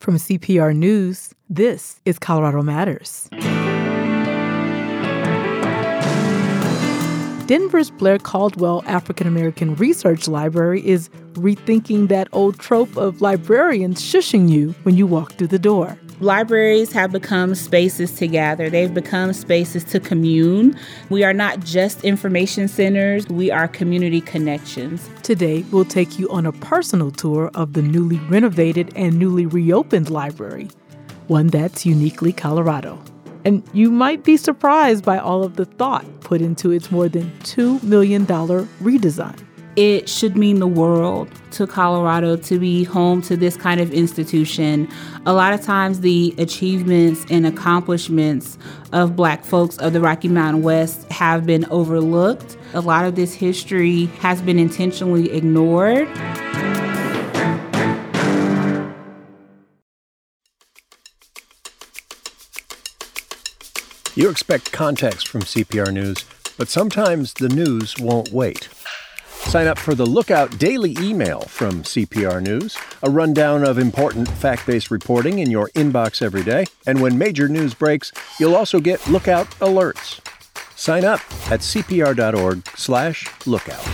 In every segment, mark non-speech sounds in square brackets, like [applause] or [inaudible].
From CPR News, this is Colorado Matters. Denver's Blair Caldwell African American Research Library is rethinking that old trope of librarians shushing you when you walk through the door. Libraries have become spaces to gather. They've become spaces to commune. We are not just information centers, we are community connections. Today, we'll take you on a personal tour of the newly renovated and newly reopened library, one that's uniquely Colorado. And you might be surprised by all of the thought put into its more than $2 million redesign it should mean the world to Colorado to be home to this kind of institution. A lot of times, the achievements and accomplishments of Black folks of the Rocky Mountain West have been overlooked. A lot of this history has been intentionally ignored. You expect context from CPR News, but sometimes the news won't wait. Sign up for the Lookout Daily email from CPR News, a rundown of important fact based reporting in your inbox every day. And when major news breaks, you'll also get Lookout alerts. Sign up at cpr.org/slash lookout.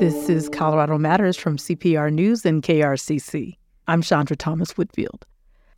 This is Colorado Matters from CPR News and KRCC. I'm Chandra Thomas Whitfield.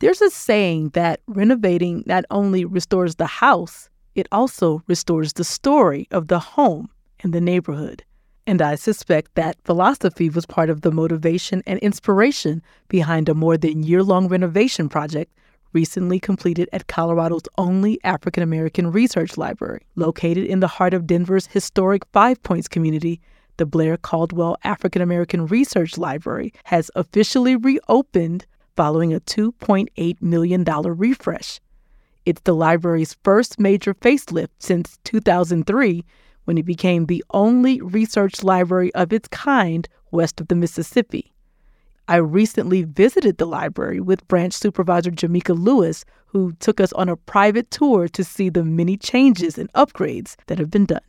There's a saying that renovating not only restores the house, it also restores the story of the home and the neighborhood. And I suspect that philosophy was part of the motivation and inspiration behind a more than year long renovation project recently completed at Colorado's only African American research library. Located in the heart of Denver's historic Five Points community, the Blair Caldwell African American Research Library has officially reopened following a $2.8 million refresh. It's the library's first major facelift since 2003, when it became the only research library of its kind west of the Mississippi. I recently visited the library with branch supervisor Jameka Lewis, who took us on a private tour to see the many changes and upgrades that have been done.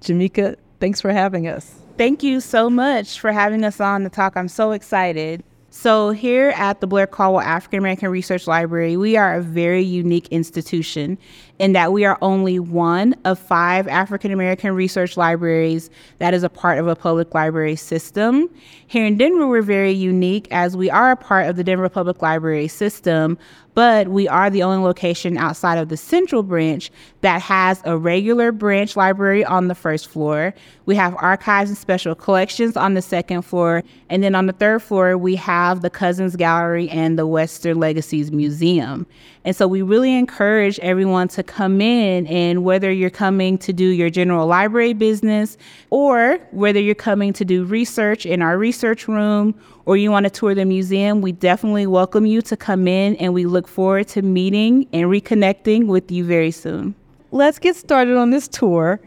Jameka, thanks for having us. Thank you so much for having us on the talk. I'm so excited. So, here at the Blair Caldwell African American Research Library, we are a very unique institution in that we are only one of five African American research libraries that is a part of a public library system. Here in Denver, we're very unique as we are a part of the Denver Public Library system, but we are the only location outside of the central branch that has a regular branch library on the first floor. We have archives and special collections on the second floor. And then on the third floor, we have the Cousins Gallery and the Western Legacies Museum. And so we really encourage everyone to come in and whether you're coming to do your general library business or whether you're coming to do research in our research room or you want to tour the museum, we definitely welcome you to come in and we look forward to meeting and reconnecting with you very soon. Let's get started on this tour.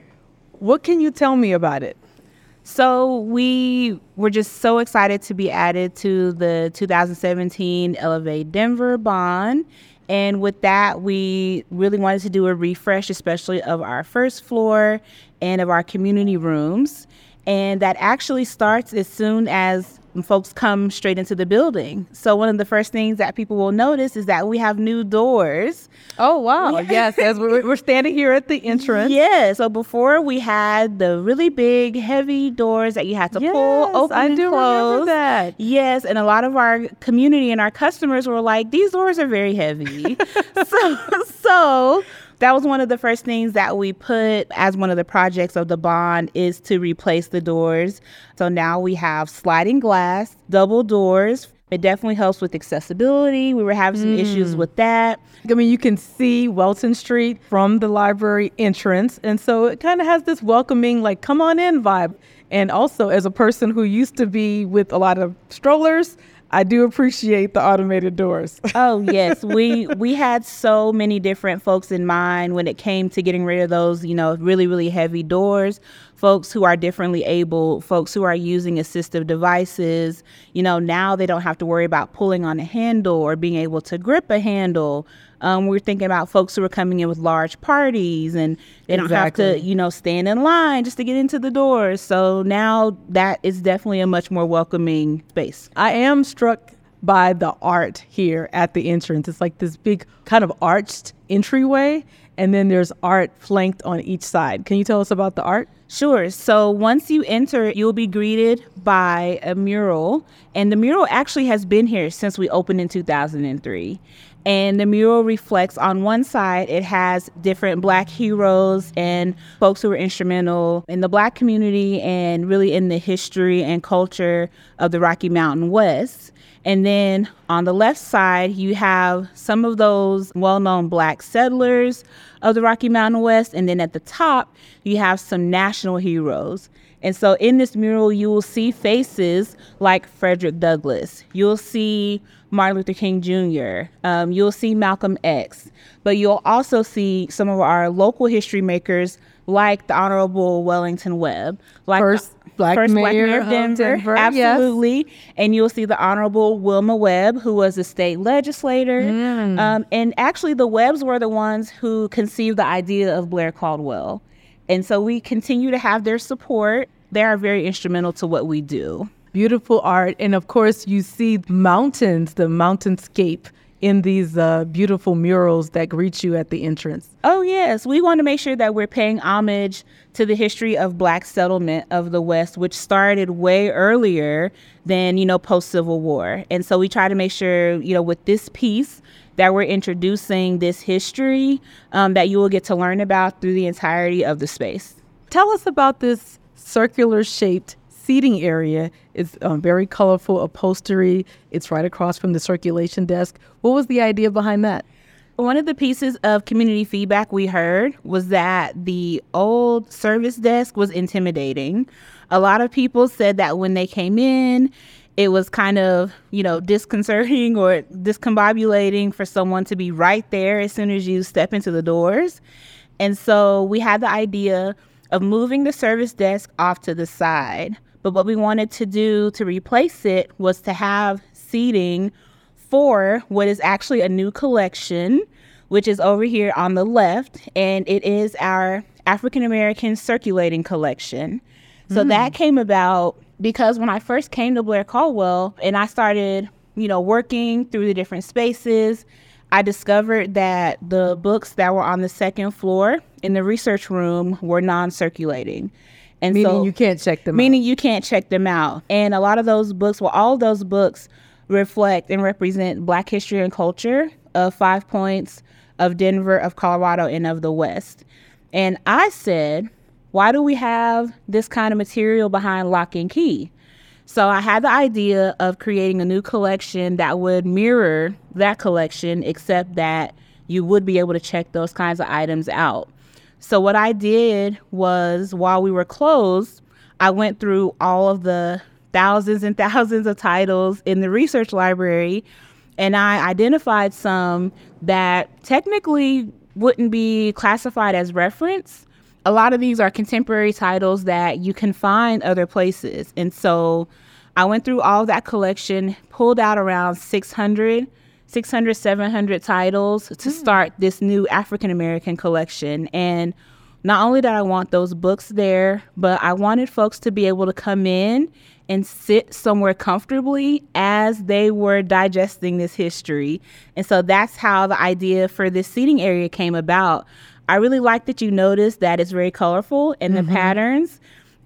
What can you tell me about it? So we were just so excited to be added to the 2017 Elevate Denver bond. And with that, we really wanted to do a refresh, especially of our first floor and of our community rooms. And that actually starts as soon as folks come straight into the building. So one of the first things that people will notice is that we have new doors. Oh wow! yes, as we're, we're standing here at the entrance. Yeah. So before we had the really big, heavy doors that you had to yes, pull open I and do close. remember that. Yes, and a lot of our community and our customers were like, "These doors are very heavy." [laughs] [laughs] so, so that was one of the first things that we put as one of the projects of the bond is to replace the doors. So now we have sliding glass, double doors. It definitely helps with accessibility. We were having some mm. issues with that. I mean, you can see Welton Street from the library entrance. And so it kind of has this welcoming, like, come on in vibe. And also, as a person who used to be with a lot of strollers, I do appreciate the automated doors. [laughs] oh yes, we we had so many different folks in mind when it came to getting rid of those, you know, really really heavy doors. Folks who are differently able, folks who are using assistive devices, you know, now they don't have to worry about pulling on a handle or being able to grip a handle. Um, we're thinking about folks who are coming in with large parties and they don't have to, you know, stand in line just to get into the doors. So now that is definitely a much more welcoming space. I am struck by the art here at the entrance. It's like this big kind of arched entryway, and then there's art flanked on each side. Can you tell us about the art? Sure. So once you enter, you'll be greeted by a mural, and the mural actually has been here since we opened in 2003. And the mural reflects on one side, it has different Black heroes and folks who were instrumental in the Black community and really in the history and culture of the Rocky Mountain West. And then on the left side, you have some of those well known Black settlers of the Rocky Mountain West. And then at the top, you have some national heroes. And so in this mural, you will see faces like Frederick Douglass. You'll see Martin Luther King Jr., um, you'll see Malcolm X, but you'll also see some of our local history makers like the Honorable Wellington Webb, like first black, first mayor, black mayor of Denver, Denver absolutely. Yes. And you'll see the Honorable Wilma Webb, who was a state legislator. Mm. Um, and actually, the Webbs were the ones who conceived the idea of Blair Caldwell. And so we continue to have their support. They are very instrumental to what we do. Beautiful art. And of course, you see mountains, the mountainscape in these uh, beautiful murals that greet you at the entrance. Oh, yes. We want to make sure that we're paying homage to the history of Black settlement of the West, which started way earlier than, you know, post Civil War. And so we try to make sure, you know, with this piece, that we're introducing this history um, that you will get to learn about through the entirety of the space. Tell us about this circular shaped seating area. It's um, very colorful upholstery. It's right across from the circulation desk. What was the idea behind that? One of the pieces of community feedback we heard was that the old service desk was intimidating. A lot of people said that when they came in, it was kind of, you know, disconcerting or discombobulating for someone to be right there as soon as you step into the doors. And so we had the idea of moving the service desk off to the side. But what we wanted to do to replace it was to have seating for what is actually a new collection, which is over here on the left, and it is our African American circulating collection. So mm. that came about because when I first came to Blair Caldwell and I started, you know, working through the different spaces, I discovered that the books that were on the second floor in the research room were non circulating. And meaning so, you can't check them meaning out. you can't check them out. And a lot of those books, well, all those books reflect and represent Black history and culture of Five Points, of Denver, of Colorado, and of the West. And I said, why do we have this kind of material behind lock and key? So I had the idea of creating a new collection that would mirror that collection, except that you would be able to check those kinds of items out. So what I did was while we were closed, I went through all of the thousands and [laughs] thousands of titles in the research library and I identified some that technically wouldn't be classified as reference. A lot of these are contemporary titles that you can find other places. And so I went through all that collection, pulled out around 600 600, 700 titles to mm. start this new African American collection. And not only did I want those books there, but I wanted folks to be able to come in and sit somewhere comfortably as they were digesting this history. And so that's how the idea for this seating area came about. I really like that you noticed that it's very colorful in mm-hmm. the patterns.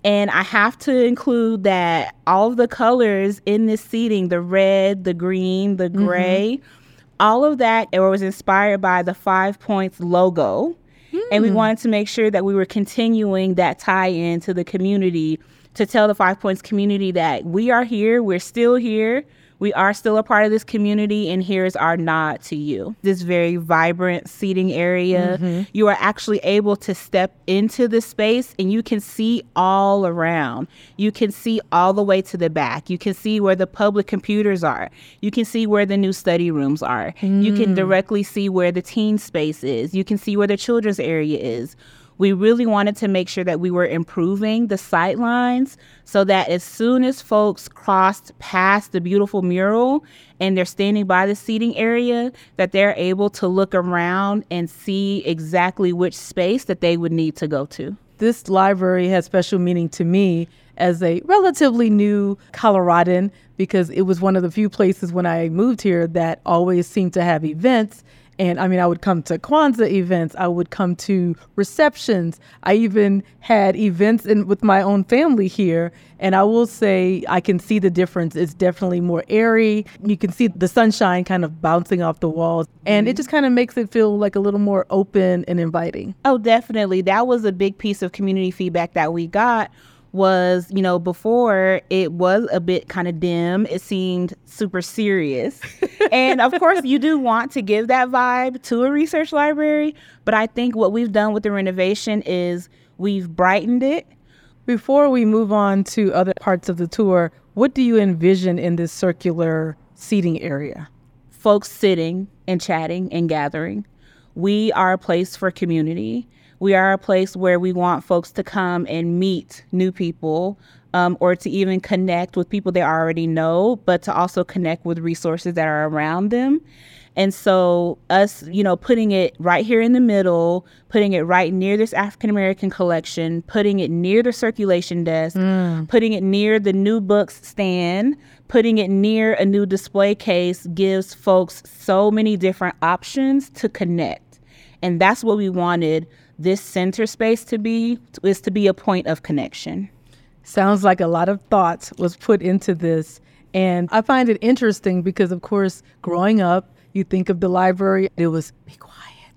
And I have to include that all of the colors in this seating the red, the green, the mm-hmm. gray mm-hmm. all of that was inspired by the Five Points logo. Mm. And we hmm. wanted to make sure that we were continuing that tie in to the community to tell the Five Points community that we are here, we're still here, we are still a part of this community, and here's our nod to you. This very vibrant seating area. Mm-hmm. You are actually able to step into the space and you can see all around. You can see all the way to the back. You can see where the public computers are. You can see where the new study rooms are. Mm. You can mm. directly see where the teen space is. You can see where the children's area is We really wanted to make sure that we were improving the sight lines so that as soon as folks crossed past the beautiful mural and they're standing by the seating area, that they're able to look around and see exactly which space that they would need to go to. This library has special meaning to me as a relatively new Coloradan because it was one of the few places when I moved here that always seemed to have events and I mean, I would come to Kwanzaa events, I would come to receptions. I even had events in, with my own family here. And I will say, I can see the difference. It's definitely more airy. You can see the sunshine kind of bouncing off the walls. And it mm-hmm. just kind of makes it feel like a little more open and inviting. Oh, definitely. That was a big piece of community feedback that we got was, you know, before it was a bit kind of dim, it seemed super serious. [laughs] and of course, you do want to give that vibe to a research library, but I think what we've done with the renovation is we've brightened it. Before we move on to other parts of the tour, what do you envision in this circular seating area? Folks sitting and chatting and gathering. We are a place for community. We are a place where we want folks to come and meet new people um, or to even connect with people they already know, but to also connect with resources that are around them. And so, us, you know, putting it right here in the middle, putting it right near this African American collection, putting it near the circulation desk, mm. putting it near the new books stand, putting it near a new display case gives folks so many different options to connect. And that's what we wanted this center space to be is to be a point of connection. Sounds like a lot of thought was put into this. And I find it interesting because, of course, growing up, you think of the library, it was be quiet,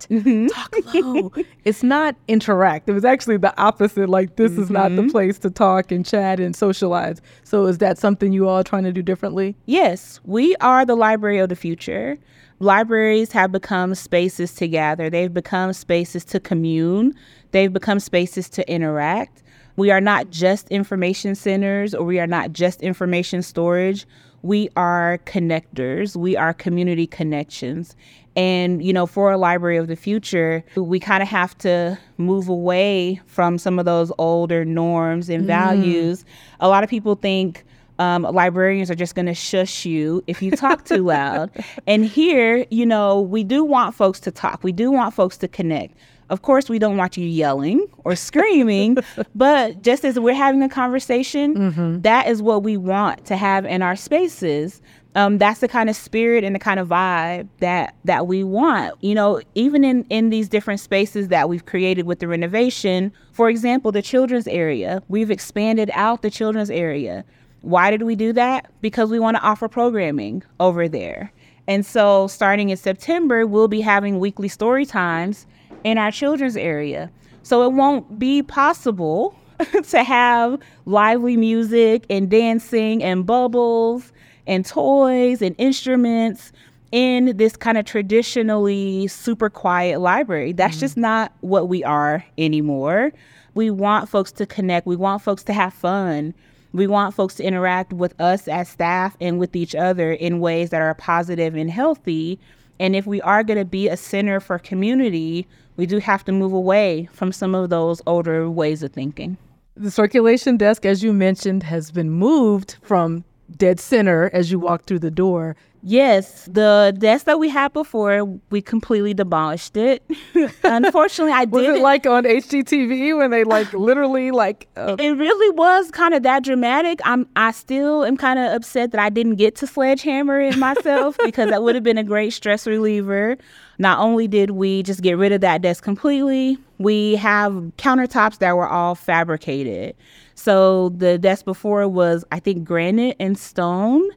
mm-hmm. talk low. it's not interact. It was actually the opposite. Like, this mm-hmm. is not the mm-hmm. place to talk and chat and socialize. So, is that something you all are trying to do differently? Yes, we are the library of the future libraries have become spaces to gather, they've become spaces to commune, they've become spaces to interact. We are not just information centers or we are not just information storage. We are connectors, we are community connections. And, you know, for a library of the future, we kind of have to move away from some of those older norms and mm. values. A lot of people think, um, librarians are just going to shush you if you talk too loud. [laughs] And here, you know, we do want folks to talk. We do want folks to connect. Of course, we don't want you yelling or screaming, [laughs] but just as we're having a conversation, mm-hmm. that is what we want to have in our spaces. Um, that's the kind of spirit and the kind of vibe that that we want. You know, even in in these different spaces that we've created with the renovation. For example, the children's area, we've expanded out the children's area why did we do that? Because we want to offer programming over there. And so, starting in September, we'll be having weekly story times in our children's area. So, it won't be possible [laughs] to have lively music and dancing and bubbles and toys and instruments in this kind of traditionally super quiet library. That's mm-hmm. just not what we are anymore. We want folks to connect, we want folks to have fun. We want folks to interact with us as staff and with each other in ways that are positive and healthy. And if we are going to be a center for community, we do have to move away from some of those older ways of thinking. The circulation desk, as you mentioned, has been moved from dead center as you walk through the door Yes, the desk that we had before, we completely demolished it. [laughs] Unfortunately, I did. Was it like on HGTV when they like literally like? Uh... It really was kind of that dramatic. I'm. I still am kind of upset that I didn't get to sledgehammer it myself [laughs] because that would have been a great stress reliever. Not only did we just get rid of that desk completely, we have countertops that were all fabricated. So the desk before was, I think, granite and stone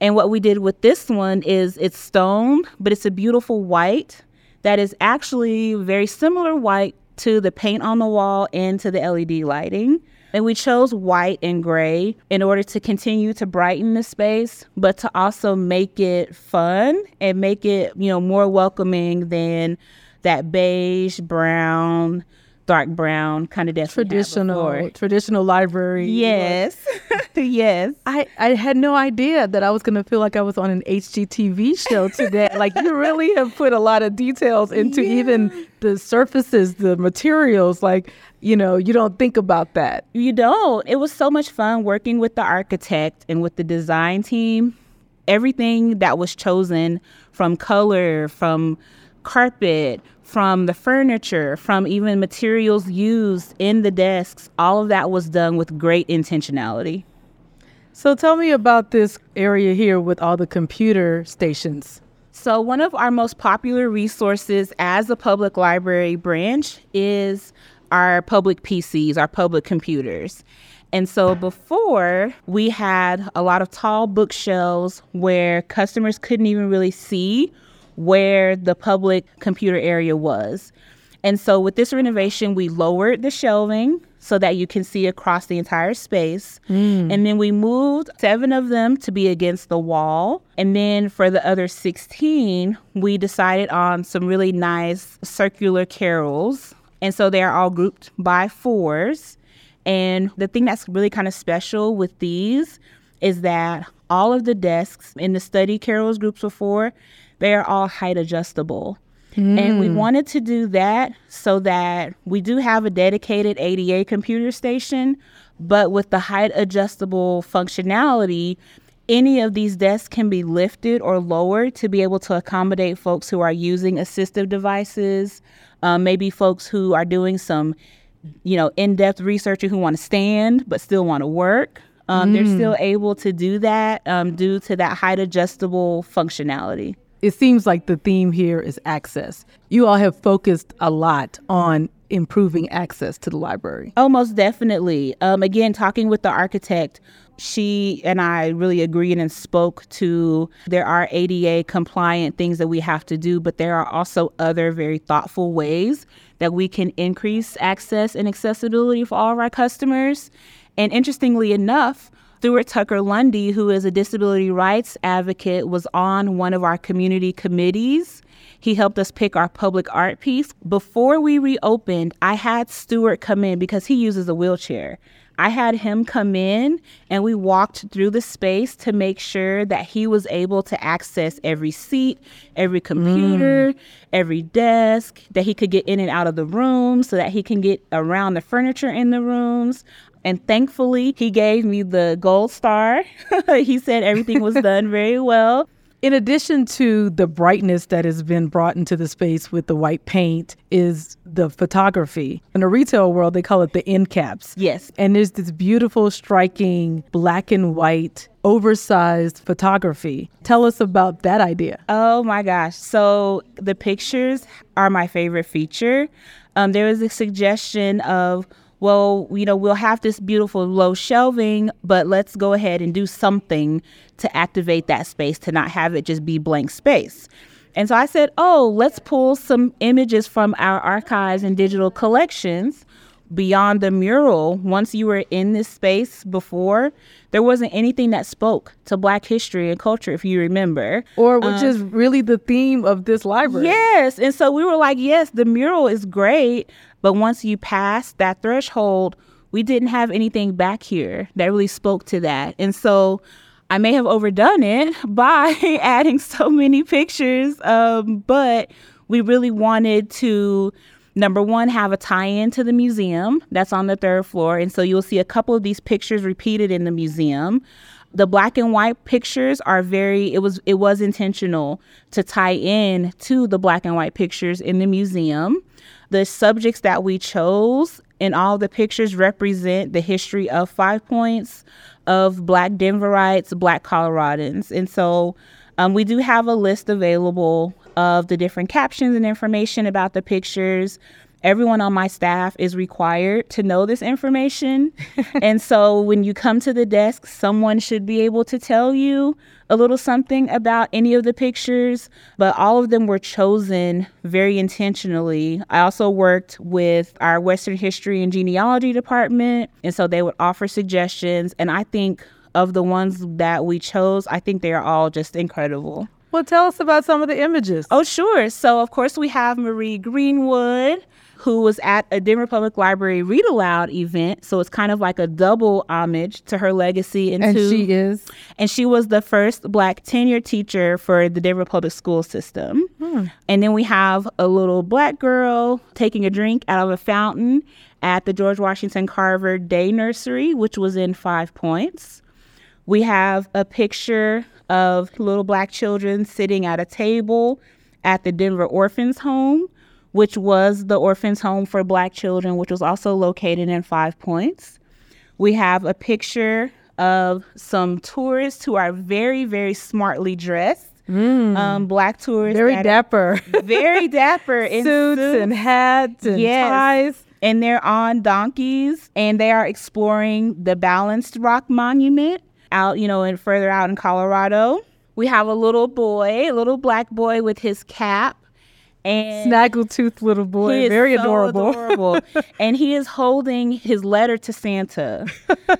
and what we did with this one is it's stone, but it's a beautiful white that is actually very similar white to the paint on the wall and to the LED lighting. And we chose white and gray in order to continue to brighten the space, but to also make it fun and make it, you know, more welcoming than that beige, brown, dark brown kind of traditional traditional library yes [laughs] yes. I, I had no idea that I was going to feel like I was on an HGTV show today. [laughs] like, you really have put a lot of details into yeah. even the surfaces, the materials. Like, you know, you don't think about that. You don't. It was so much fun working with the architect and with the design team. Everything that was chosen from color, from carpet, from the furniture, from even materials used in the desks, all of that was done with great intentionality. So tell me about this area here with all the computer stations. So, one of our most popular resources as a public library branch is our public PCs, our public computers. And so before we had a lot of tall bookshelves where customers couldn't even really see where the public computer area was. And so with this renovation, we lowered the shelving so that you can see across the entire space. Mm. And then we moved seven of them to be against the wall. And then for the other 16, we decided on some really nice circular carrels. And so they are all grouped by fours. And the thing that's really kind of special with these is that all of the desks in the study carrels groups before, they are all height adjustable. Mm. And we hmm. wanted to do that so that we do have a dedicated ADA computer station, but with the height adjustable functionality, any of these desks can be lifted or lowered to be able to accommodate folks who are using assistive devices, um, maybe folks who are doing some, you know, in-depth research who want to stand but still want to work. Um, mm. They're still able to do that um, due to that height adjustable functionality it seems like the theme here is access. You all have focused a lot on improving access to the library. Oh, most definitely. Um, again, talking with the architect, she and I really agreed and spoke to there are ADA compliant things that we have to do, but there are also other very thoughtful ways that we can increase access and accessibility for all of our customers. And interestingly enough, Stuart Tucker Lundy, who is a disability rights advocate, was on one of our community committees. He helped us pick our public art piece. Before we reopened, I had Stuart come in because he uses a wheelchair. I had him come in and we walked through the space to make sure that he was able to access every seat, every computer, mm. every desk, that he could get in and out of the room so that he can get around the furniture in the rooms. And thankfully, he gave me the gold star. [laughs] he said everything was done very well. In addition to the brightness that has been brought into the space with the white paint, is the photography. In the retail world, they call it the end caps. Yes. And there's this beautiful, striking black and white, oversized photography. Tell us about that idea. Oh my gosh. So the pictures are my favorite feature. Um, there was a suggestion of well, you know, we'll have this beautiful low shelving, but let's go ahead and do something to activate that space to not have it just be blank space. And so I said, oh, let's pull some images from our archives and digital collections beyond the mural. Once you were in this space before, there wasn't anything that spoke to Black history and culture, if you remember. Or which um, is really the theme of this library. Yes. And so we were like, yes, the mural is great, but once you pass that threshold, we didn't have anything back here that really spoke to that. And so I may have overdone it [laughs] by [laughs] adding so many pictures, um, but we really wanted to number one have a tie-in to the museum. That's on the third floor. And so you'll see a couple of these pictures repeated in the museum. The black and white pictures are very it was it was intentional to tie in to the black and white pictures in the museum. The subjects that we chose in all the pictures represent the history of Five Points, of Black Denverites, Black Coloradans. And so um, we do have a list available of the different captions and information about the pictures everyone on my staff is required to know this information. [laughs] and so when you come to the desk, someone should be able to tell you a little something about any of the pictures, but all of them were chosen very intentionally. I also worked with our Western History and Genealogy department, and so they would offer suggestions. And I think of the ones that we chose, I think they are all just incredible. Well, tell us about some of the images. Oh, sure. So, of course, we have Marie Greenwood, who was at a Denver Public Library Read Aloud event. So it's kind of like a double homage to her legacy. And, and she is? And she was the first Black tenure teacher for the Denver Public School System. Hmm. And then we have a little Black girl taking a drink out of a fountain at the George Washington Carver Day Nursery, which was in Five Points. We have a picture of little black children sitting at a table at the Denver Orphans Home, which was the orphans home for black children, which was also located in Five Points. We have a picture of some tourists who are very, very smartly dressed. Mm. Um, black tourists. Very dapper. [laughs] Very dapper in suits, suits, and hats and yes. ties. And they're on donkeys and they are exploring the Balanced Rock Monument out, you know, and further out in Colorado. We have a little boy, a little black boy with his cap and snaggletooth little boy, very so adorable. adorable. [laughs] and he is holding his letter to Santa.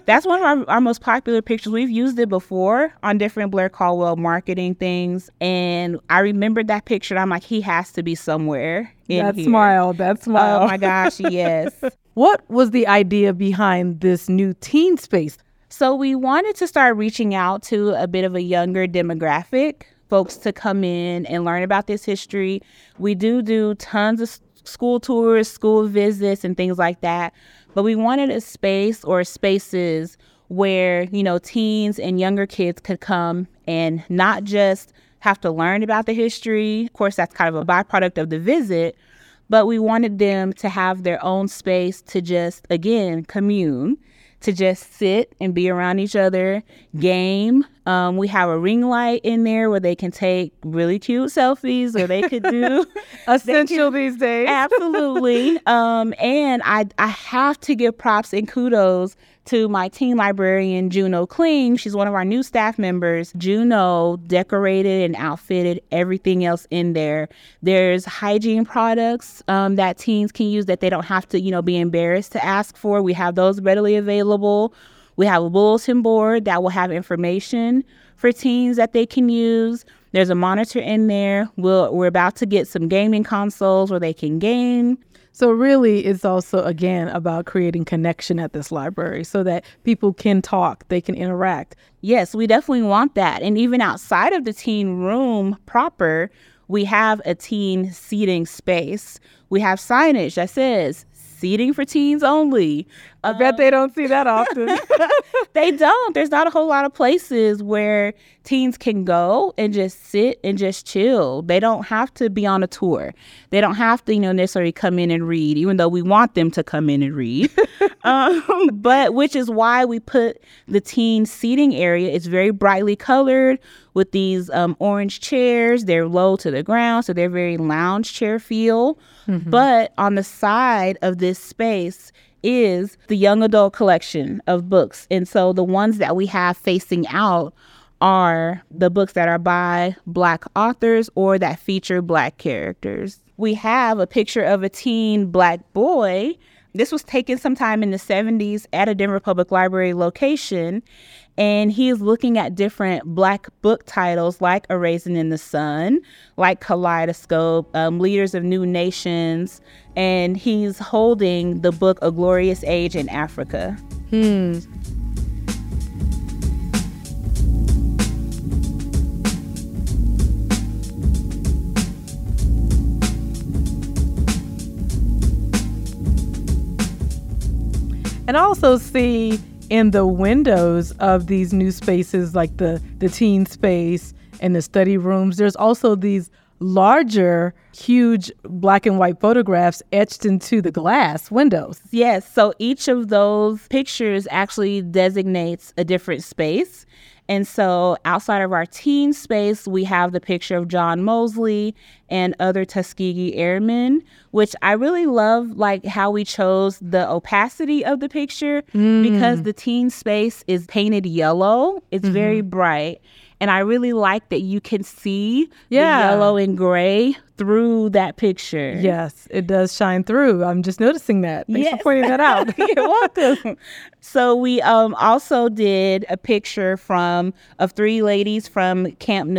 That's one of our, our most popular pictures. We've used it before on different Blair Caldwell marketing things, and I remembered that picture. I'm like, he has to be somewhere. that here. smile, that smile. Oh my gosh, yes. [laughs] what was the idea behind this new teen space? So we wanted to start reaching out to a bit of a younger demographic, folks to come in and learn about this history. We do do tons of school tours, school visits, and things like that. But we wanted a space or spaces where, you know, teens and younger kids could come and not just have to learn about the history. Of course, that's kind of a byproduct of the visit, but we wanted them to have their own space to just, again, commune to just sit and be around each other, game. Um, we have a ring light in there where they can take really cute selfies, or they could do [laughs] essential [laughs] these days. absolutely. Um, and I I have to give props and kudos to my teen librarian, Juno Kling. She's one of our new staff members. Juno decorated and outfitted everything else in there. There's hygiene products um, that teens can use that they don't have to, you know, be embarrassed to ask for. We have those readily available. We have a bulletin board that will have information for teens that they can use. There's a monitor in there. We'll, we're about to get some gaming consoles where they can game. So really it's also again about creating connection at this library so that people can talk, they can interact. Yes, we definitely want that. And even outside of the teen room proper, we have a teen seating space. We have signage that says seating for teens only. I bet they don't see that often. [laughs] they don't. There's not a whole lot of places where teens can go and just sit and just chill. They don't have to be on a tour. They don't have to, you know, necessarily come in and read, even though we want them to come in and read. [laughs] um, but which is why we put the teen seating area. It's very brightly colored with these um, orange chairs. They're low to the ground, so they're very lounge chair feel. Mm-hmm. But on the side of this space, is the young adult collection of books. And so the ones that we have facing out are the books that are by Black authors or that feature Black characters. We have a picture of a teen Black boy. This was taken sometime in the 70s at a Denver Public Library location and he is looking at different black book titles like A Raisin in the Sun, like Kaleidoscope, um, Leaders of New Nations, and he's holding the book A Glorious Age in Africa. Hmm. And also see in the windows of these new spaces like the the teen space and the study rooms. There's also these larger huge black and white photographs etched into the glass windows. Yes so each of those pictures actually designates a different space and so outside of our teen space, we have the picture of John Mosley and other Tuskegee Airmen, which I really love like how we chose the opacity of the picture mm. because the teen space is painted yellow. It's mm-hmm. very bright. And I really like that you can see yeah. the yellow and gray through that picture. Yes, it does shine through. I'm just noticing that. Thanks yes. for pointing that out. [laughs] You're welcome. So we um, also did a picture from of three ladies from Camp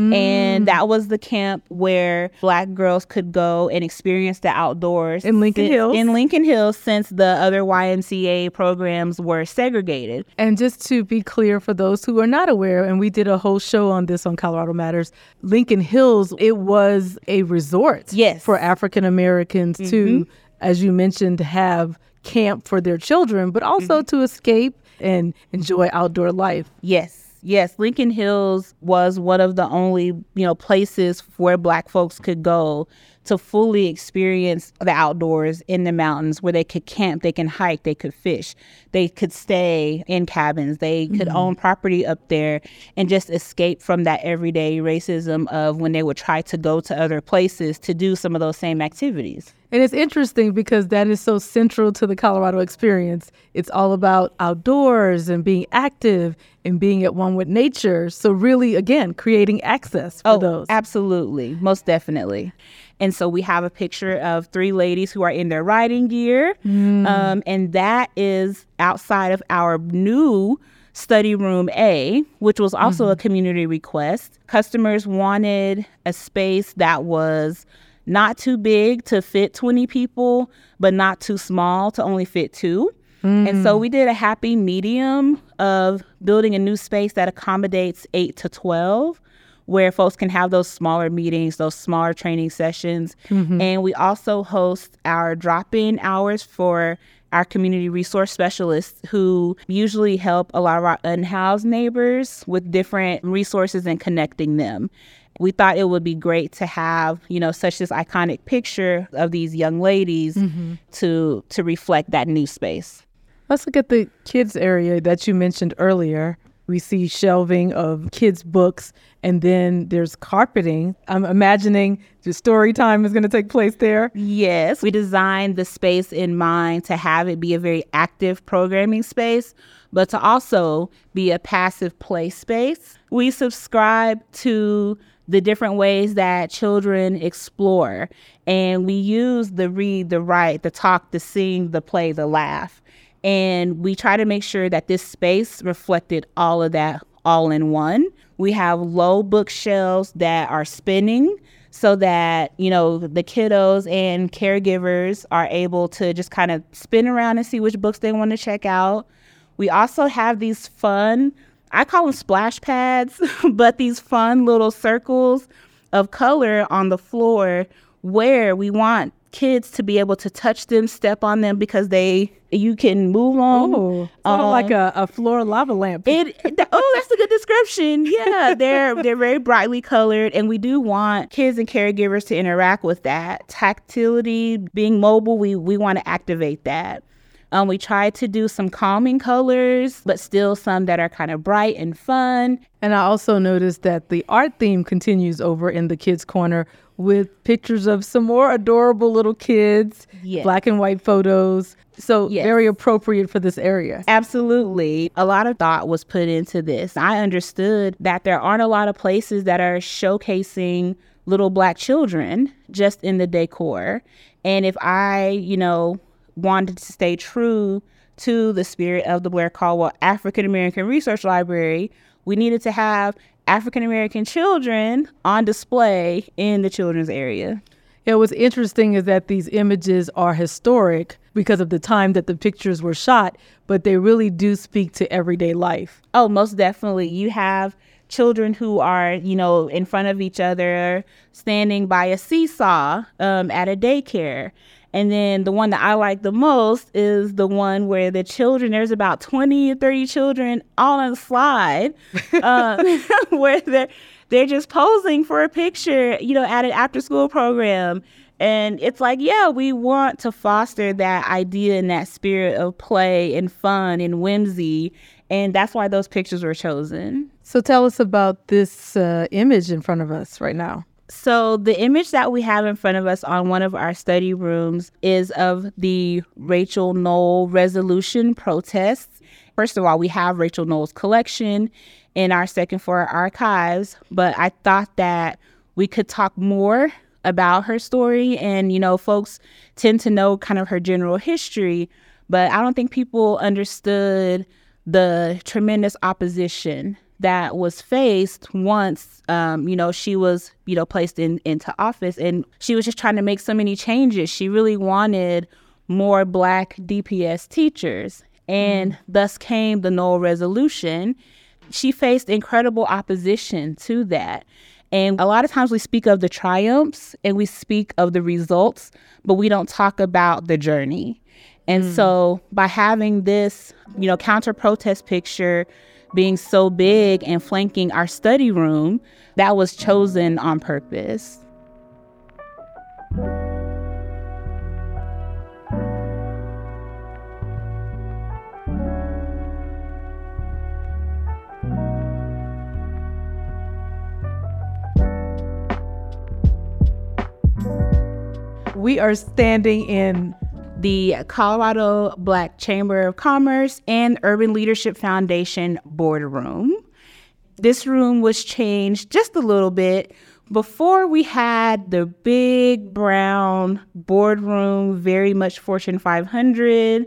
Nizhoni. And that was the camp where black girls could go and experience the outdoors In Lincoln since- Hills? In Lincoln Hills, since the other YMCA programs were segregated. And just to be clear for those who are not aware, and we did a whole show on this on Colorado Matters, Lincoln Hills, it was a resort Yes. Mm-hmm. for African Americans to, as you mentioned, have camp for their children, but also Mm-hmm. to escape and enjoy outdoor life. Yes. Yes, Lincoln Hills was one of the only, you know, places where black folks could go to fully experience the outdoors in the mountains where they could camp, they can hike, they could fish, they could stay in cabins, they could mm-hmm. own property up there and just escape from that everyday racism of when they would try to go to other places to do some of those same activities. And it's interesting because that is so central to the Colorado experience. It's all about outdoors and being active and being at one with nature. So, really, again, creating access for Oh, those. absolutely. Most definitely. And so we have a picture of three ladies who are in their riding gear. Mm. Um, and that is outside of our new study room A, which was also a mm-hmm. community request. Customers wanted a space that was not too big to fit 20 people, but not too small to only fit two. And so mm. we did a happy medium of building a new space that accommodates 8 to 12 where folks can have those smaller meetings, those smaller training sessions. Mm-hmm. And we also host our drop in hours for our community resource specialists who usually help a lot of our unhoused neighbors with different resources and connecting them. We thought it would be great to have, you know, such this iconic picture of these young ladies mm-hmm. to to reflect that new space. Let's look at the kids area that you mentioned earlier. We see shelving of kids' books, and then there's carpeting. I'm imagining the story time is going to take place there. Yes, we designed the space in mind to have it be a very active programming space, but to also be a passive play space. We subscribe to the different ways that children explore, and we use the read, the write, the talk, the sing, the play, the laugh. And we try to make sure that this space reflected all of that all in one. We have low bookshelves that are spinning so that, you know, the kiddos and caregivers are able to just kind of spin around and see which books they want to check out. We also have these fun, I call them splash pads, [laughs] but these fun little circles of color on the floor where we want kids to be able to touch them, step on them because they you can move on. Oh, of like um, a, a floor lava lamp. It th- oh, that's a good description. Yeah, they're they're very brightly colored, and we do want kids and caregivers to interact with that tactility. Being mobile, we we want to activate that. Um, we try to do some calming colors, but still some that are kind of bright and fun. And I also noticed that the art theme continues over in the kids' corner with pictures of some more adorable little kids, Yes. black and white photos. So Yes. very appropriate for this area. Absolutely. A lot of thought was put into this. I understood that there aren't a lot of places that are showcasing little black children just in the decor. And if I, you know, wanted to stay true to the spirit of the Blair Caldwell African American Research Library, we needed to have African American children on display in the children's area. Yeah, what's interesting is that these images are historic because of the time that the pictures were shot, but they really do speak to everyday life. Oh, most definitely. You have children who are, you know, in front of each other, standing by a seesaw um, at a daycare. And then the one that I like the most is the one where the children, there's about 20 or 30 children all on a slide, uh, [laughs] [laughs] where they're, they're just posing for a picture, you know, at an after school program. And it's like, yeah, we want to foster that idea and that spirit of play and fun and whimsy. And that's why those pictures were chosen. So tell us about this uh, image in front of us right now. So, the image that we have in front of us on one of our study rooms is of the Rachel Noel resolution protests. First of all, we have Rachel Noel's collection in our second floor archives, but I thought that we could talk more about her story. And, you know, folks tend to know kind of her general history, but I don't think people understood the tremendous opposition that was faced once um, you know she was you know placed in into office and she was just trying to make so many changes she really wanted more black dps teachers and mm. thus came the Noel resolution she faced incredible opposition to that and a lot of times we speak of the triumphs and we speak of the results but we don't talk about the journey and mm. so by having this you know counter protest picture being so big and flanking our study room, that was chosen on purpose. We are standing in the Colorado Black Chamber of Commerce and Urban Leadership Foundation boardroom. This room was changed just a little bit. Before we had the big brown boardroom, very much Fortune 500,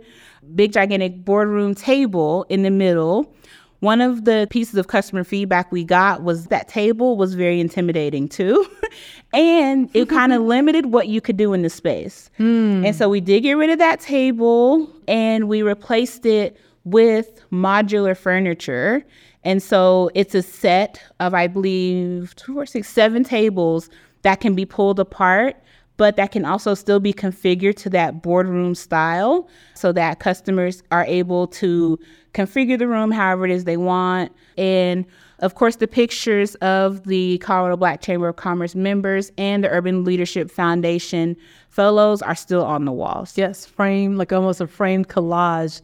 big gigantic boardroom table in the middle. One of the pieces of customer feedback we got was that table was very intimidating too. [laughs] and it kind of [laughs] limited what you could do in the space. Mm. And so we did get rid of that table and we replaced it with modular furniture. And so it's a set of, I believe, two or six, seven tables that can be pulled apart but that can also still be configured to that boardroom style so that customers are able to configure the room however it is they want. And of course, the pictures of the Colorado Black Chamber of Commerce members and the Urban Leadership Foundation fellows are still on the walls. Yes, frame, like almost a framed collage.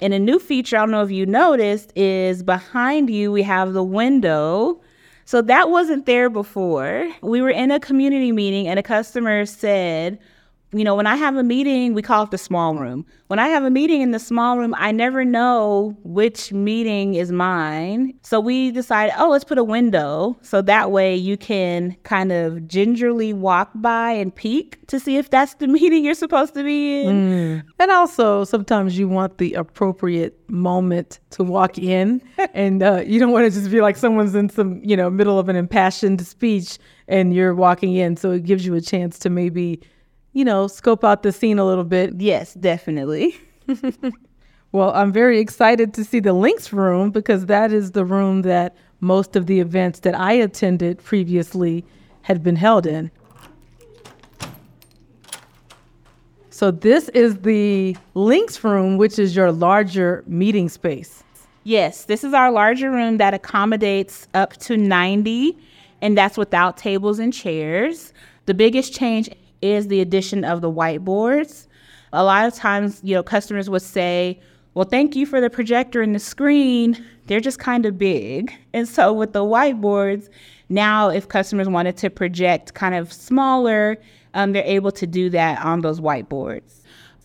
And a new feature, I don't know if you noticed, is behind you we have the window so that wasn't there before. We were in a community meeting and a customer said, you know, when I have a meeting, we call it the small room. When I have a meeting in the small room, I never know which meeting is mine. So we decide, oh, let's put a window. So that way you can kind of gingerly walk by and peek to see if that's the [laughs] meeting you're supposed to be in. Mm. And also, sometimes you want the appropriate moment to walk in. [laughs] and uh, you don't want to just be like someone's in some, you know, middle of an impassioned speech and you're walking in. So it gives you a chance to maybe you know, scope out the scene a little bit. Yes, definitely. [laughs] well, I'm very excited to see the Links room because that is the room that most of the events that I attended previously had been held in. So, this is the Links room, which is your larger meeting space. Yes, this is our larger room that accommodates up to 90, and that's without tables and chairs. The biggest change is the addition of the whiteboards. A lot of times, you know, customers would say, well, thank you for the projector and the screen. They're just kind of big. And so with the whiteboards, now if customers wanted to project kind of smaller, um, they're able to do that on those whiteboards.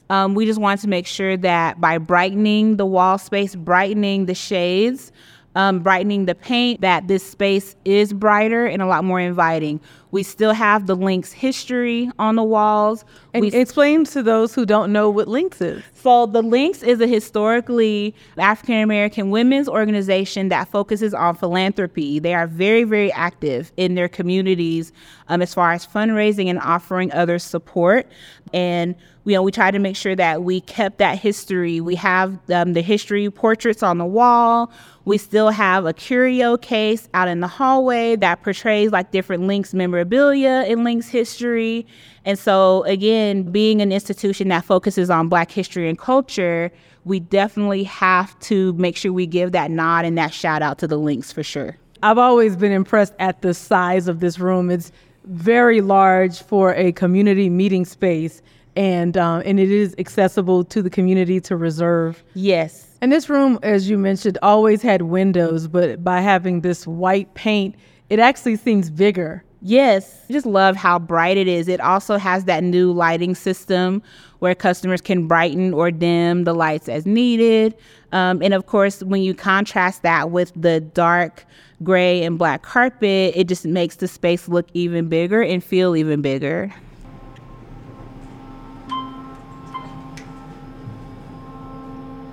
Um, we just wanted to make sure that by brightening the wall space, brightening the shades, um, brightening the paint, that this space is brighter and a lot more inviting. We still have the Links history on the walls. And we explain to those who don't know what Links is. So, the Links is a historically African American women's organization that focuses on philanthropy. They are very, very active in their communities um, as far as fundraising and offering others support. And you know, we try to make sure that we kept that history. We have um, the history portraits on the wall. We still have a curio case out in the hallway that portrays like different Links memorabilia in Links history. And so, again, being an institution that focuses on Black history and culture, we definitely have to make sure we give that nod and that shout out to the Links for sure. I've always been impressed at the size of this room. It's very large for a community meeting space and um, and it is accessible to the community to reserve. Yes. And this room, as you mentioned, always had windows, but by having this white paint, it actually seems bigger. Yes, I just love how bright it is. It also has that new lighting system where customers can brighten or dim the lights as needed. Um, and of course, when you contrast that with the dark gray and black carpet, it just makes the space look even bigger and feel even bigger.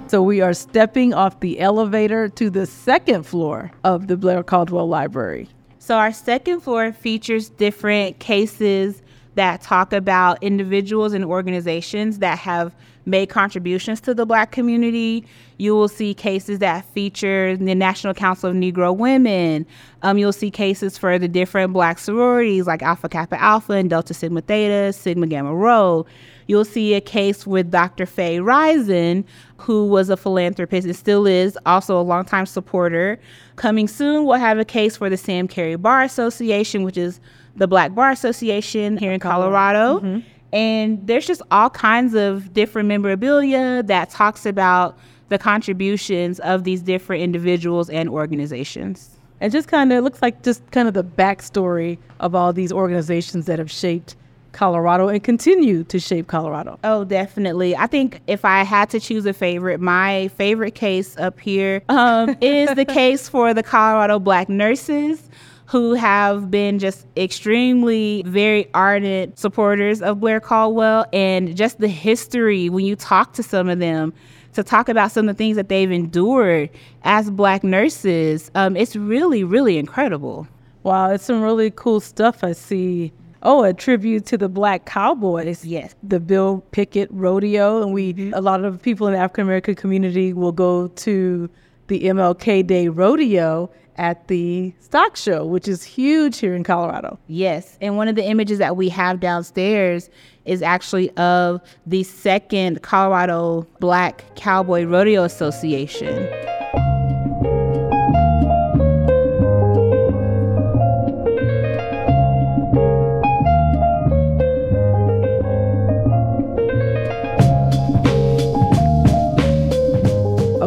So we are stepping off the elevator to the second floor of the Blair Caldwell Library. So our second floor features different cases that talk about individuals and organizations that have made contributions to the black community. You will see cases that feature the National Council of Negro Women. Um, you'll see cases for the different black sororities like Alpha Kappa Alpha and Delta Sigma Theta, Sigma Gamma Rho. You'll see a case with Dr. Faye Risen, who was a philanthropist and still is, also a longtime supporter. Coming soon, we'll have a case for the Sam Cary Bar Association, which is the Black Bar Association here in Colorado. Mm-hmm. And there's just all kinds of different memorabilia that talks about the contributions of these different individuals and organizations. And just kind of looks like just kind of the backstory of all these organizations that have shaped Colorado and continue to shape Colorado. Oh, definitely. I think if I had to choose a favorite, my favorite case up here um, [laughs] is the case for the Colorado Black nurses who have been just extremely very ardent supporters of Blair Caldwell and just the history when you talk to some of them to talk about some of the things that they've endured as black nurses. Um, it's really, really incredible. Wow, it's some really cool stuff I see. Oh, a tribute to the Black Cowboys. Yes. The Bill Pickett Rodeo. And we, mm-hmm. a lot of people in the African American community will go to the MLK Day Rodeo at the stock show, which is huge here in Colorado. Yes. And one of the images that we have downstairs is actually of the second Colorado Black Cowboy Rodeo Association.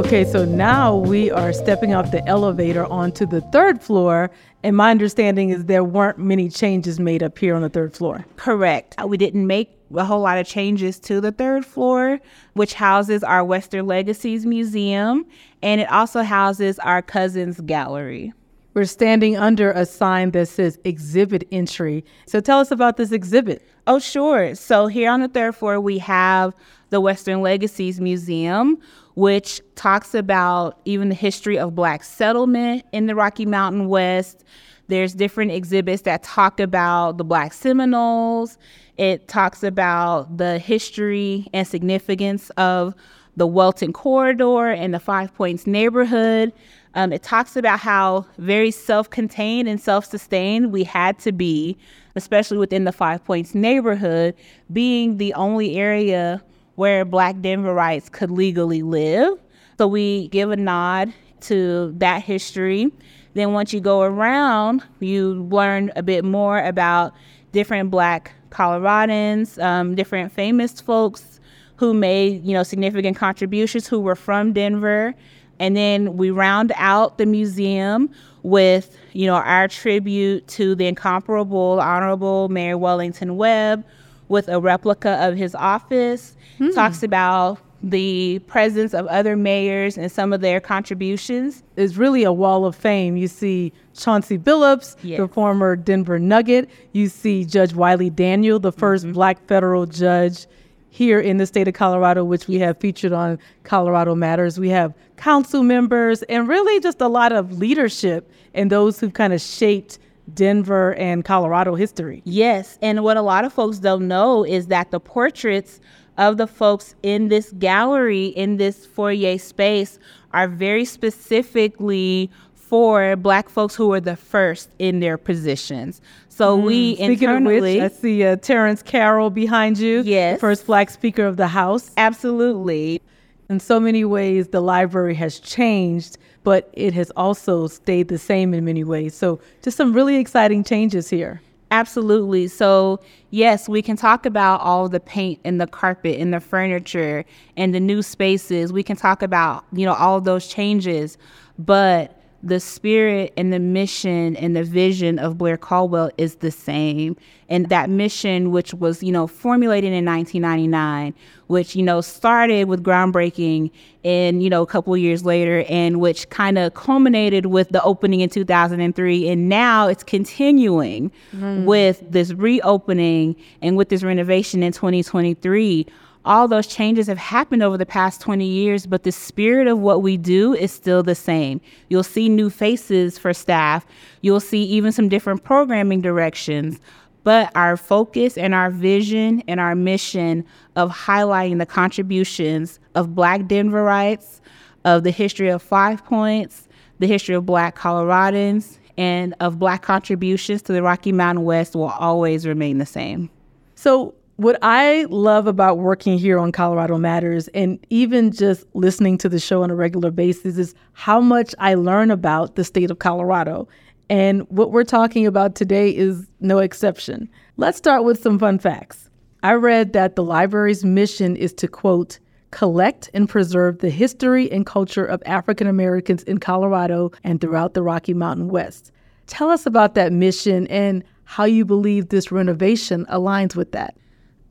Okay, so now we are stepping off the elevator onto the third floor. And my understanding is there weren't many changes made up here on the third floor. Correct. Uh, we didn't make a whole lot of changes to the third floor, which houses our Western Legacies Museum, and it also houses our Cousins Gallery. We're standing under a sign that says exhibit entry. So tell us about this exhibit. Oh, sure. So here on the third floor, we have the Western Legacies Museum, which talks about even the history of Black settlement in the Rocky Mountain West. There's different exhibits that talk about the Black Seminoles. It talks about the history and significance of the Welton Corridor and the Five Points neighborhood. Um, it talks about how very self contained and self sustained we had to be, especially within the Five Points neighborhood, being the only area where Black Denverites could legally live. So we give a nod to that history. Then once you go around, you learn a bit more about different Black Coloradans, um, different famous folks who made you know significant contributions who were from Denver. And then we round out the museum with, you know, our tribute to the incomparable Honorable Mayor Wellington Webb, with a replica of his office. Hmm. Talks about the presence of other mayors and some of their contributions. It's really a wall of fame. You see Chauncey Billups, yes. the former Denver Nugget. You see Judge Wiley Daniel, the 1st mm-hmm. black federal judge here in the state of Colorado, which we have featured on Colorado Matters. We have council members and really just a lot of leadership and those who've kind of shaped Denver and Colorado history. Yes. And what a lot of folks don't know is that the portraits of the folks in this gallery, in this foyer space, are very specifically for black folks who were the first in their positions. So mm, we internally, which, I see uh, Terrence Carroll behind you. Yes, first black speaker of the House. Absolutely. In so many ways, the library has changed but it has also stayed the same in many ways. So, just some really exciting changes here. Absolutely. So, yes, we can talk about all the paint and the carpet and the furniture and the new spaces. We can talk about, you know, all those changes, but the spirit and the mission and the vision of Blair Caldwell is the same. And that mission, which was, you know, formulated in 1999, which, you know, started with groundbreaking and, you know, a couple years later, and which kind of culminated with the opening in 2003. And now it's continuing mm. with this reopening and with this renovation in 2023 all those changes have happened over the past 20 years, but the spirit of what we do is still the same. You'll see new faces for staff, you'll see even some different programming directions. But our focus and our vision and our mission of highlighting the contributions of Black Denverites, of the history of Five Points, the history of Black Coloradans, and of Black contributions to the Rocky Mountain West will always remain the same. So, what I love about working here on Colorado Matters and even just listening to the show on a regular basis is how much I learn about the state of Colorado. And what we're talking about today is no exception. Let's start with some fun facts. I read that the library's mission is to quote, collect and preserve the history and culture of African Americans in Colorado and throughout the Rocky Mountain West. Tell us about that mission and how you believe this renovation aligns with that.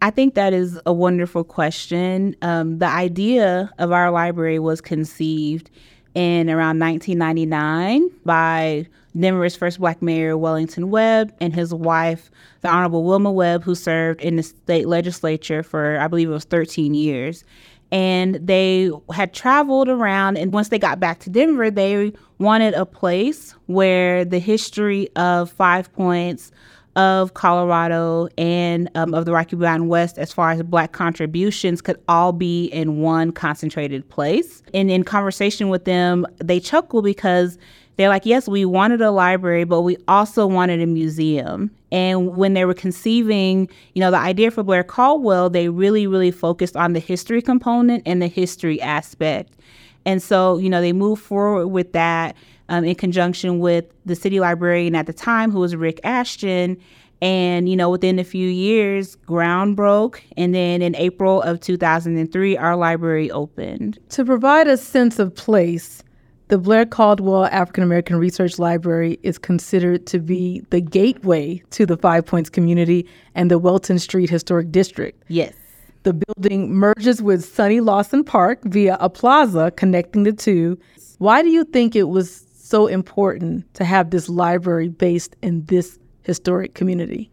I think that is a wonderful question. Um, the idea of our library was conceived in around 1999 by Denver's first black mayor, Wellington Webb, and his wife, the Honorable Wilma Webb, who served in the state legislature for, I believe it was 13 years. And they had traveled around, and once they got back to Denver, they wanted a place where the history of Five Points, of Colorado and um, of the Rocky Mountain West, as far as Black contributions, could all be in one concentrated place. And in conversation with them, they chuckle because they're like, yes, we wanted a library, but we also wanted a museum. And when they were conceiving, you know, the idea for Blair Caldwell, they really, really focused on the history component and the history aspect. And so, you know, they moved forward with that um, in conjunction with the city librarian at the time, who was Rick Ashton. And, you know, within a few years, ground broke. And then in April of 2003, our library opened. To provide a sense of place, the Blair Caldwell African American Research Library is considered to be the gateway to the Five Points community and the Welton Street Historic District. Yes. The building merges with Sonny Lawson Park via a plaza connecting the two. Why do you think it was so important to have this library based in this historic community?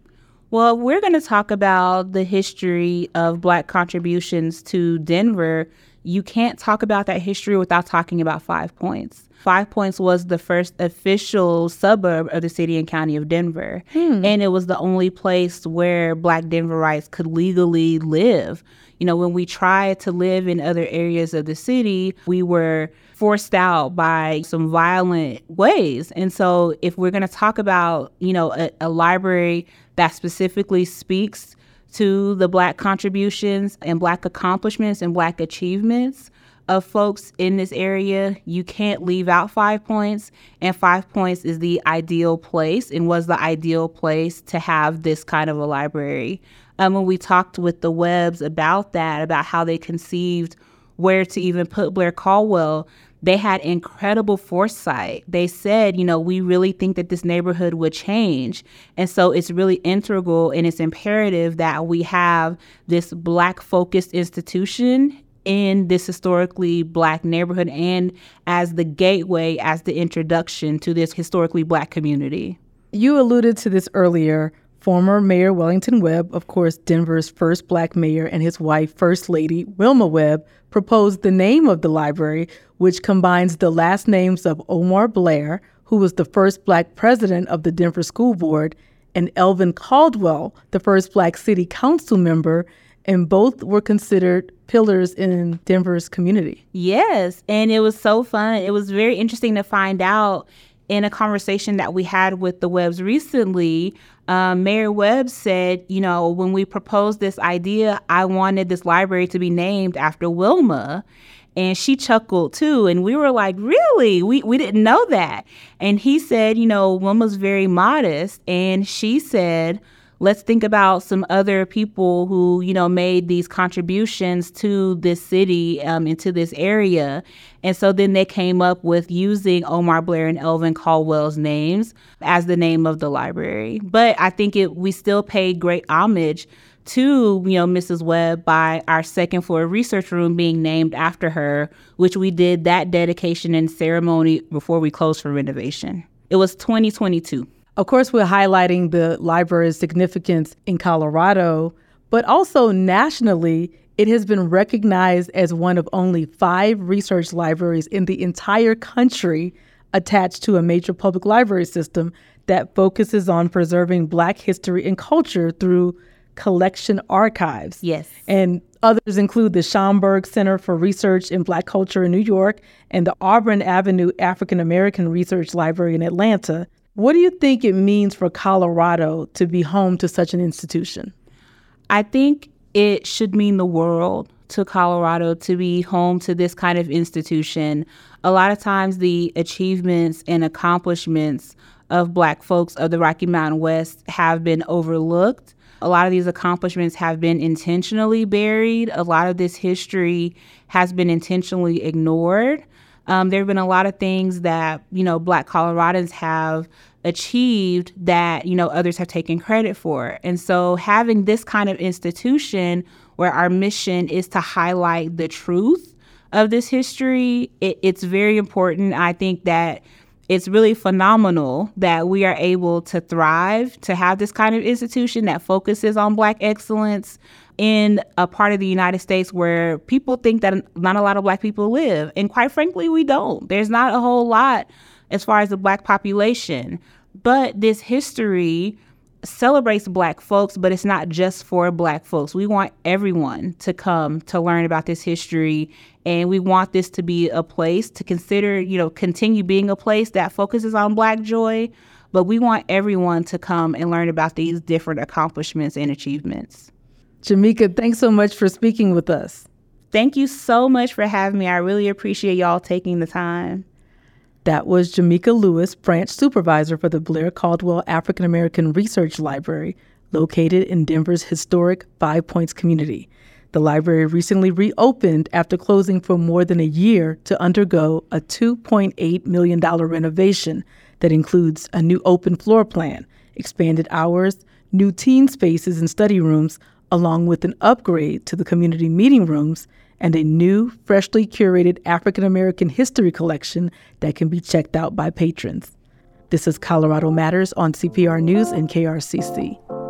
Well, we're going to talk about the history of Black contributions to Denver. You can't talk about that history without talking about Five Points. Five Points was the first official suburb of the city and county of Denver. Hmm. And it was the only place where Black Denverites could legally live. You know, when we tried to live in other areas of the city, we were forced out by some violent ways. And so, if we're going to talk about, you know, a, a library that specifically speaks to the Black contributions and Black accomplishments and Black achievements of folks in this area, you can't leave out Five Points. And Five Points is the ideal place and was the ideal place to have this kind of a library. Um, when we talked with the Webbs about that, about how they conceived where to even put Blair Caldwell, they had incredible foresight. They said, you know, we really think that this neighborhood would change. And so it's really integral and it's imperative that we have this Black focused institution in this historically Black neighborhood and as the gateway, as the introduction to this historically Black community. You alluded to this earlier Former Mayor Wellington Webb, of course, Denver's first black mayor, and his wife, First Lady Wilma Webb, proposed the name of the library, which combines the last names of Omar Blair, who was the first black president of the Denver School Board, and Elvin Caldwell, the first black city council member, and both were considered pillars in Denver's community. Yes, and it was so fun. It was very interesting to find out in a conversation that we had with the Webbs recently, um, Mayor Webb said, you know, when we proposed this idea, I wanted this library to be named after Wilma. And she chuckled too. And we were like, really? We, we didn't know that. And he said, you know, Wilma's very modest. And she said, let's think about some other people who you know made these contributions to this city um, and to this area and so then they came up with using omar blair and elvin caldwell's names as the name of the library but i think it we still paid great homage to you know Mrs. Webb by our second floor research room being named after her, which we did that dedication and ceremony before we closed for renovation. It was 2022. Of course, we're highlighting the library's significance in Colorado, but also nationally, It has been recognized as one of only five research libraries in the entire country attached to a major public library system that focuses on preserving Black history and culture through collection archives. Yes. And others include the Schomburg Center for Research in Black Culture in New York and the Auburn Avenue African American Research Library in Atlanta. What do you think it means for Colorado to be home to such an institution? I think it should mean the world to Colorado to be home to this kind of institution. A lot of times, the achievements and accomplishments of Black folks of the Rocky Mountain West have been overlooked. A lot of these accomplishments have been intentionally buried. A lot of this history has been intentionally ignored. Um, there have been a lot of things that, you know, Black Coloradans have achieved that you know others have taken credit for. And so having this kind of institution where our mission is to highlight the truth of this history it, it's very important. I think that it's really phenomenal that we are able to thrive to have this kind of institution that focuses on black excellence in a part of the United States where people think that not a lot of black people live. And quite frankly, we don't. There's not a whole lot as far as the black population. But this history celebrates black folks, but it's not just for black folks. We want everyone to come to learn about this history and we want this to be a place to consider, you know, continue being a place that focuses on black joy, but we want everyone to come and learn about these different accomplishments and achievements. Jameka, thanks so much for speaking with us. Thank you so much for having me. I really appreciate y'all taking the time. That was Jameka Lewis, branch supervisor for the Blair Caldwell African American Research Library, located in Denver's historic Five Points community. The library recently reopened after closing for more than a year to undergo a $2.8 million renovation that includes a new open floor plan, expanded hours, new teen spaces and study rooms, along with an upgrade to the community meeting rooms and a new, freshly curated African American history collection that can be checked out by patrons. This is Colorado Matters on CPR News and KRCC.